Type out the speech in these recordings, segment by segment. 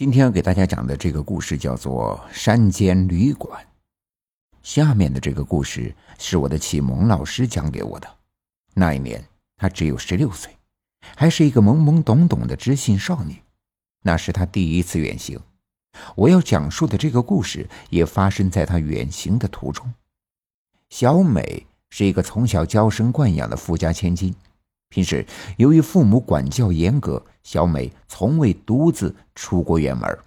今天要给大家讲的这个故事叫做《山间旅馆》。下面的这个故事是我的启蒙老师讲给我的。那一年，她只有十六岁，还是一个懵懵懂懂的知性少女。那是她第一次远行。我要讲述的这个故事也发生在她远行的途中。小美是一个从小娇生惯养的富家千金。平时由于父母管教严格，小美从未独自出过远门。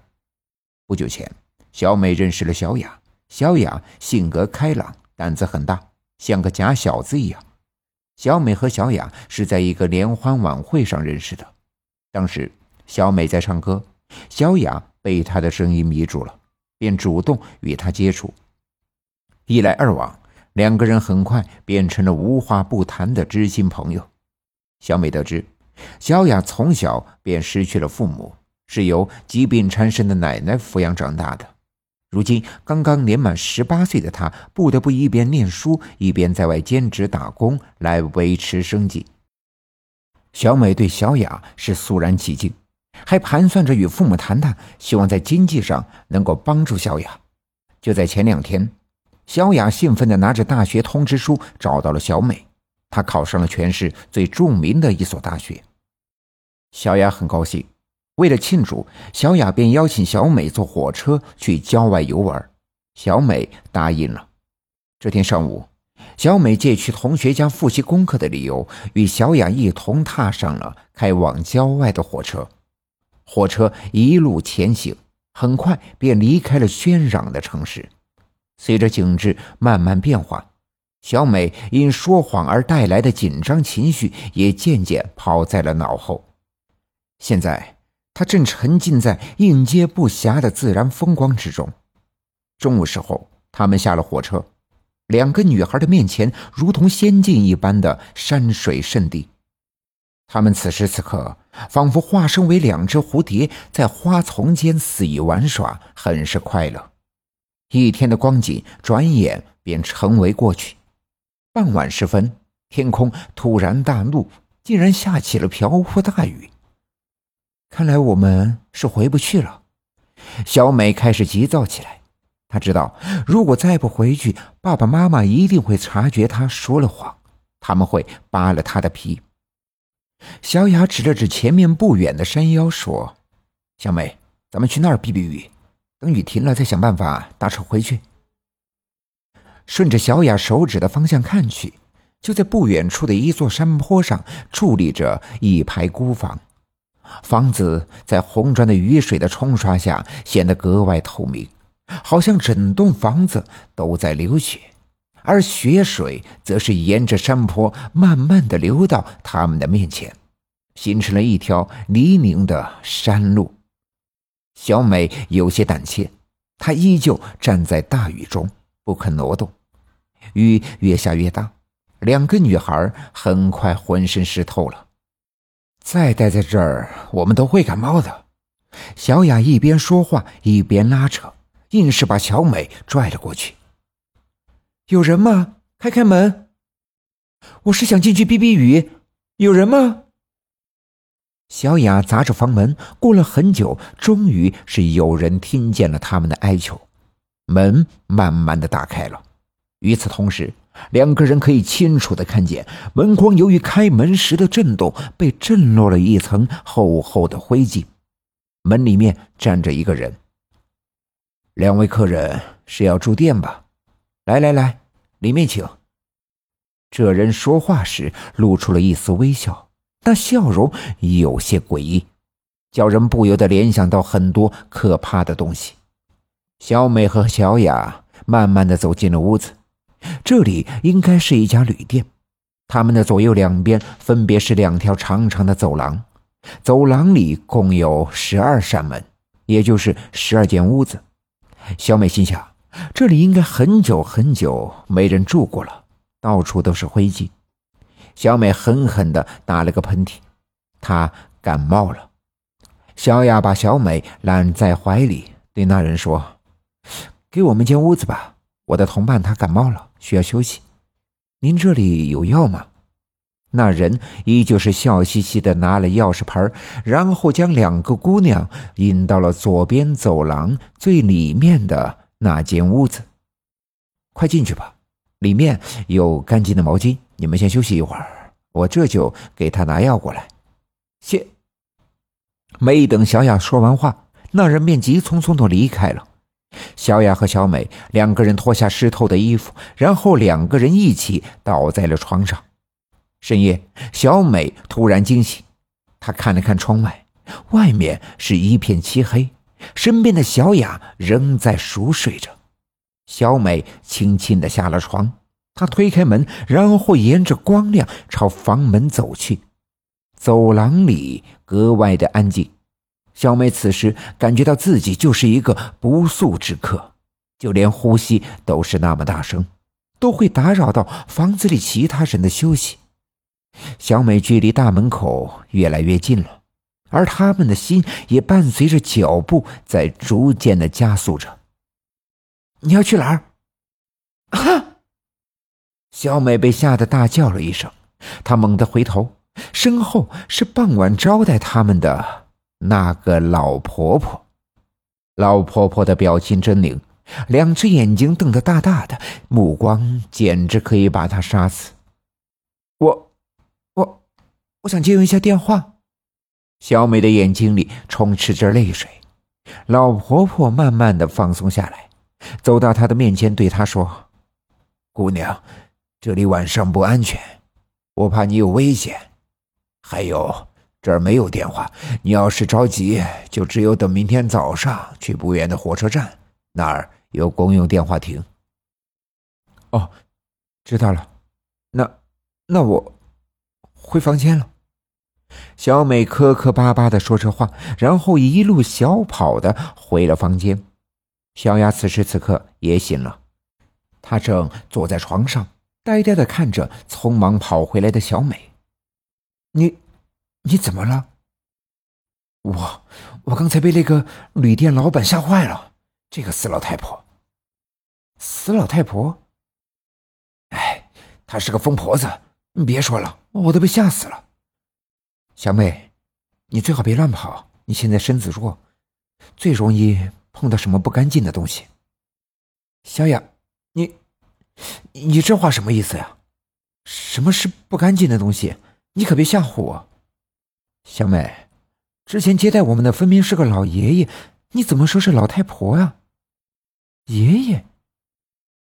不久前，小美认识了小雅。小雅性格开朗，胆子很大，像个假小子一样。小美和小雅是在一个联欢晚会上认识的。当时，小美在唱歌，小雅被她的声音迷住了，便主动与她接触。一来二往，两个人很快变成了无话不谈的知心朋友。小美得知，小雅从小便失去了父母，是由疾病缠身的奶奶抚养长大的。如今刚刚年满十八岁的她，不得不一边念书，一边在外兼职打工来维持生计。小美对小雅是肃然起敬，还盘算着与父母谈谈，希望在经济上能够帮助小雅。就在前两天，小雅兴奋地拿着大学通知书找到了小美。他考上了全市最著名的一所大学，小雅很高兴。为了庆祝，小雅便邀请小美坐火车去郊外游玩。小美答应了。这天上午，小美借去同学家复习功课的理由，与小雅一同踏上了开往郊外的火车。火车一路前行，很快便离开了喧嚷的城市。随着景致慢慢变化。小美因说谎而带来的紧张情绪也渐渐抛在了脑后。现在，她正沉浸在应接不暇的自然风光之中。中午时候，他们下了火车，两个女孩的面前如同仙境一般的山水圣地。他们此时此刻仿佛化身为两只蝴蝶，在花丛间肆意玩耍，很是快乐。一天的光景转眼便成为过去。傍晚时分，天空突然大怒，竟然下起了瓢泼大雨。看来我们是回不去了。小美开始急躁起来。她知道，如果再不回去，爸爸妈妈一定会察觉她说了谎，他们会扒了她的皮。小雅指了指前面不远的山腰，说：“小美，咱们去那儿避避雨，等雨停了再想办法搭车回去。”顺着小雅手指的方向看去，就在不远处的一座山坡上矗立着一排孤房，房子在红砖的雨水的冲刷下显得格外透明，好像整栋房子都在流血，而血水则是沿着山坡慢慢的流到他们的面前，形成了一条泥泞的山路。小美有些胆怯，她依旧站在大雨中。不肯挪动，雨越下越大，两个女孩很快浑身湿透了。再待在这儿，我们都会感冒的。小雅一边说话一边拉扯，硬是把小美拽了过去。有人吗？开开门！我是想进去避避雨。有人吗？小雅砸着房门，过了很久，终于是有人听见了他们的哀求。门慢慢的打开了，与此同时，两个人可以清楚的看见门框由于开门时的震动被震落了一层厚厚的灰烬。门里面站着一个人。两位客人是要住店吧？来来来，里面请。这人说话时露出了一丝微笑，那笑容有些诡异，叫人不由得联想到很多可怕的东西。小美和小雅慢慢的走进了屋子，这里应该是一家旅店。他们的左右两边分别是两条长长的走廊，走廊里共有十二扇门，也就是十二间屋子。小美心想，这里应该很久很久没人住过了，到处都是灰烬。小美狠狠的打了个喷嚏，她感冒了。小雅把小美揽在怀里，对那人说。给我们间屋子吧，我的同伴他感冒了，需要休息。您这里有药吗？那人依旧是笑嘻嘻的拿了钥匙牌，然后将两个姑娘引到了左边走廊最里面的那间屋子。快进去吧，里面有干净的毛巾。你们先休息一会儿，我这就给他拿药过来。谢。没等小雅说完话，那人便急匆匆的离开了。小雅和小美两个人脱下湿透的衣服，然后两个人一起倒在了床上。深夜，小美突然惊醒，她看了看窗外，外面是一片漆黑，身边的小雅仍在熟睡着。小美轻轻的下了床，她推开门，然后沿着光亮朝房门走去。走廊里格外的安静，小美此时感觉到自己就是一个不速之客，就连呼吸都是那么大声，都会打扰到房子里其他人的休息。小美距离大门口越来越近了，而他们的心也伴随着脚步在逐渐的加速着。你要去哪儿？啊！小美被吓得大叫了一声，她猛地回头，身后是傍晚招待他们的那个老婆婆。老婆婆的表情狰狞，两只眼睛瞪得大大的，目光简直可以把她杀死。我。我我想借用一下电话。小美的眼睛里充斥着泪水。老婆婆慢慢的放松下来，走到她的面前，对她说：“姑娘，这里晚上不安全，我怕你有危险。还有这儿没有电话，你要是着急，就只有等明天早上去不远的火车站，那儿有公用电话亭。”哦，知道了。那那我回房间了。小美磕磕巴巴的说着话，然后一路小跑的回了房间。小雅此时此刻也醒了，她正坐在床上，呆呆的看着匆忙跑回来的小美。你，你怎么了？我，我刚才被那个旅店老板吓坏了。这个死老太婆，死老太婆。哎，她是个疯婆子。你别说了，我都被吓死了。小妹，你最好别乱跑。你现在身子弱，最容易碰到什么不干净的东西。小雅，你，你这话什么意思呀？什么是不干净的东西？你可别吓唬我。小美，之前接待我们的分明是个老爷爷，你怎么说是老太婆呀？爷爷？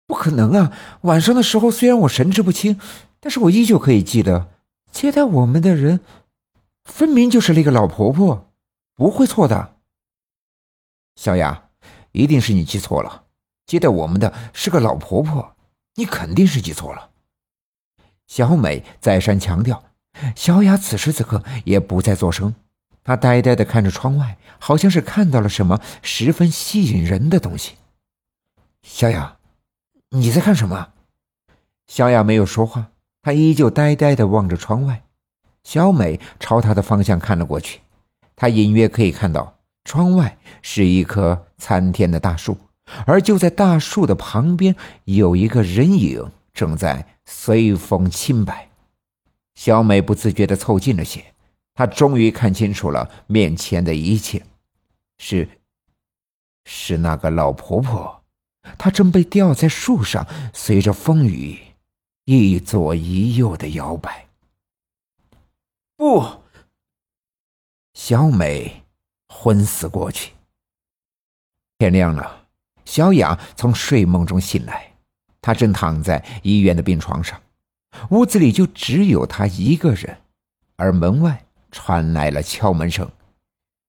不可能啊！晚上的时候虽然我神志不清，但是我依旧可以记得接待我们的人。分明就是那个老婆婆，不会错的。小雅，一定是你记错了，接待我们的是个老婆婆，你肯定是记错了。小美再三强调。小雅此时此刻也不再作声，她呆呆的看着窗外，好像是看到了什么十分吸引人的东西。小雅，你在看什么？小雅没有说话，她依旧呆呆的望着窗外。小美朝她的方向看了过去，她隐约可以看到窗外是一棵参天的大树，而就在大树的旁边有一个人影正在随风轻摆。小美不自觉地凑近了些，她终于看清楚了面前的一切，是，是那个老婆婆，她正被吊在树上，随着风雨一左一右的摇摆。不，小美昏死过去。天亮了，小雅从睡梦中醒来，她正躺在医院的病床上，屋子里就只有她一个人，而门外传来了敲门声，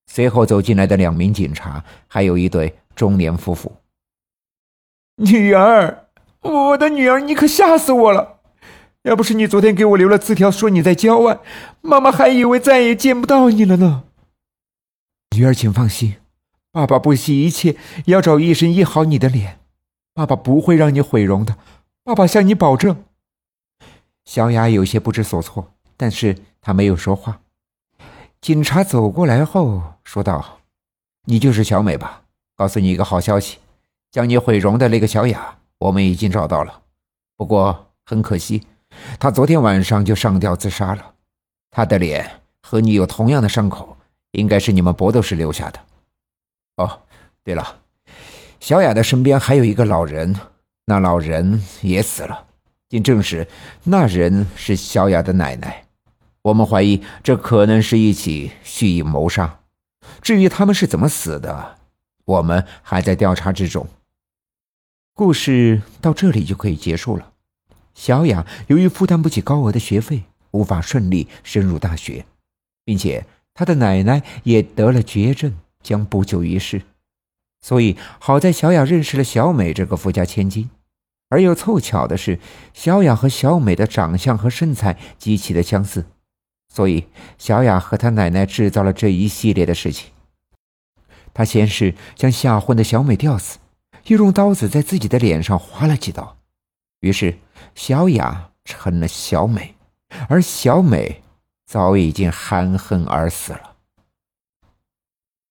随后走进来的两名警察，还有一对中年夫妇。女儿，我的女儿，你可吓死我了！要不是你昨天给我留了字条，说你在郊外，妈妈还以为再也见不到你了呢。女儿，请放心，爸爸不惜一切要找医生医好你的脸，爸爸不会让你毁容的，爸爸向你保证。小雅有些不知所措，但是她没有说话。警察走过来后说道：“你就是小美吧？告诉你一个好消息，将你毁容的那个小雅，我们已经找到了。不过很可惜。”他昨天晚上就上吊自杀了。他的脸和你有同样的伤口，应该是你们搏斗时留下的。哦，对了，小雅的身边还有一个老人，那老人也死了。经证实，那人是小雅的奶奶。我们怀疑这可能是一起蓄意谋杀。至于他们是怎么死的，我们还在调查之中。故事到这里就可以结束了。小雅由于负担不起高额的学费，无法顺利升入大学，并且她的奶奶也得了绝症，将不久于世。所以好在小雅认识了小美这个富家千金，而又凑巧的是，小雅和小美的长相和身材极其的相似，所以小雅和她奶奶制造了这一系列的事情。她先是将吓昏的小美吊死。又用刀子在自己的脸上划了几刀，于是小雅成了小美，而小美早已经含恨而死了。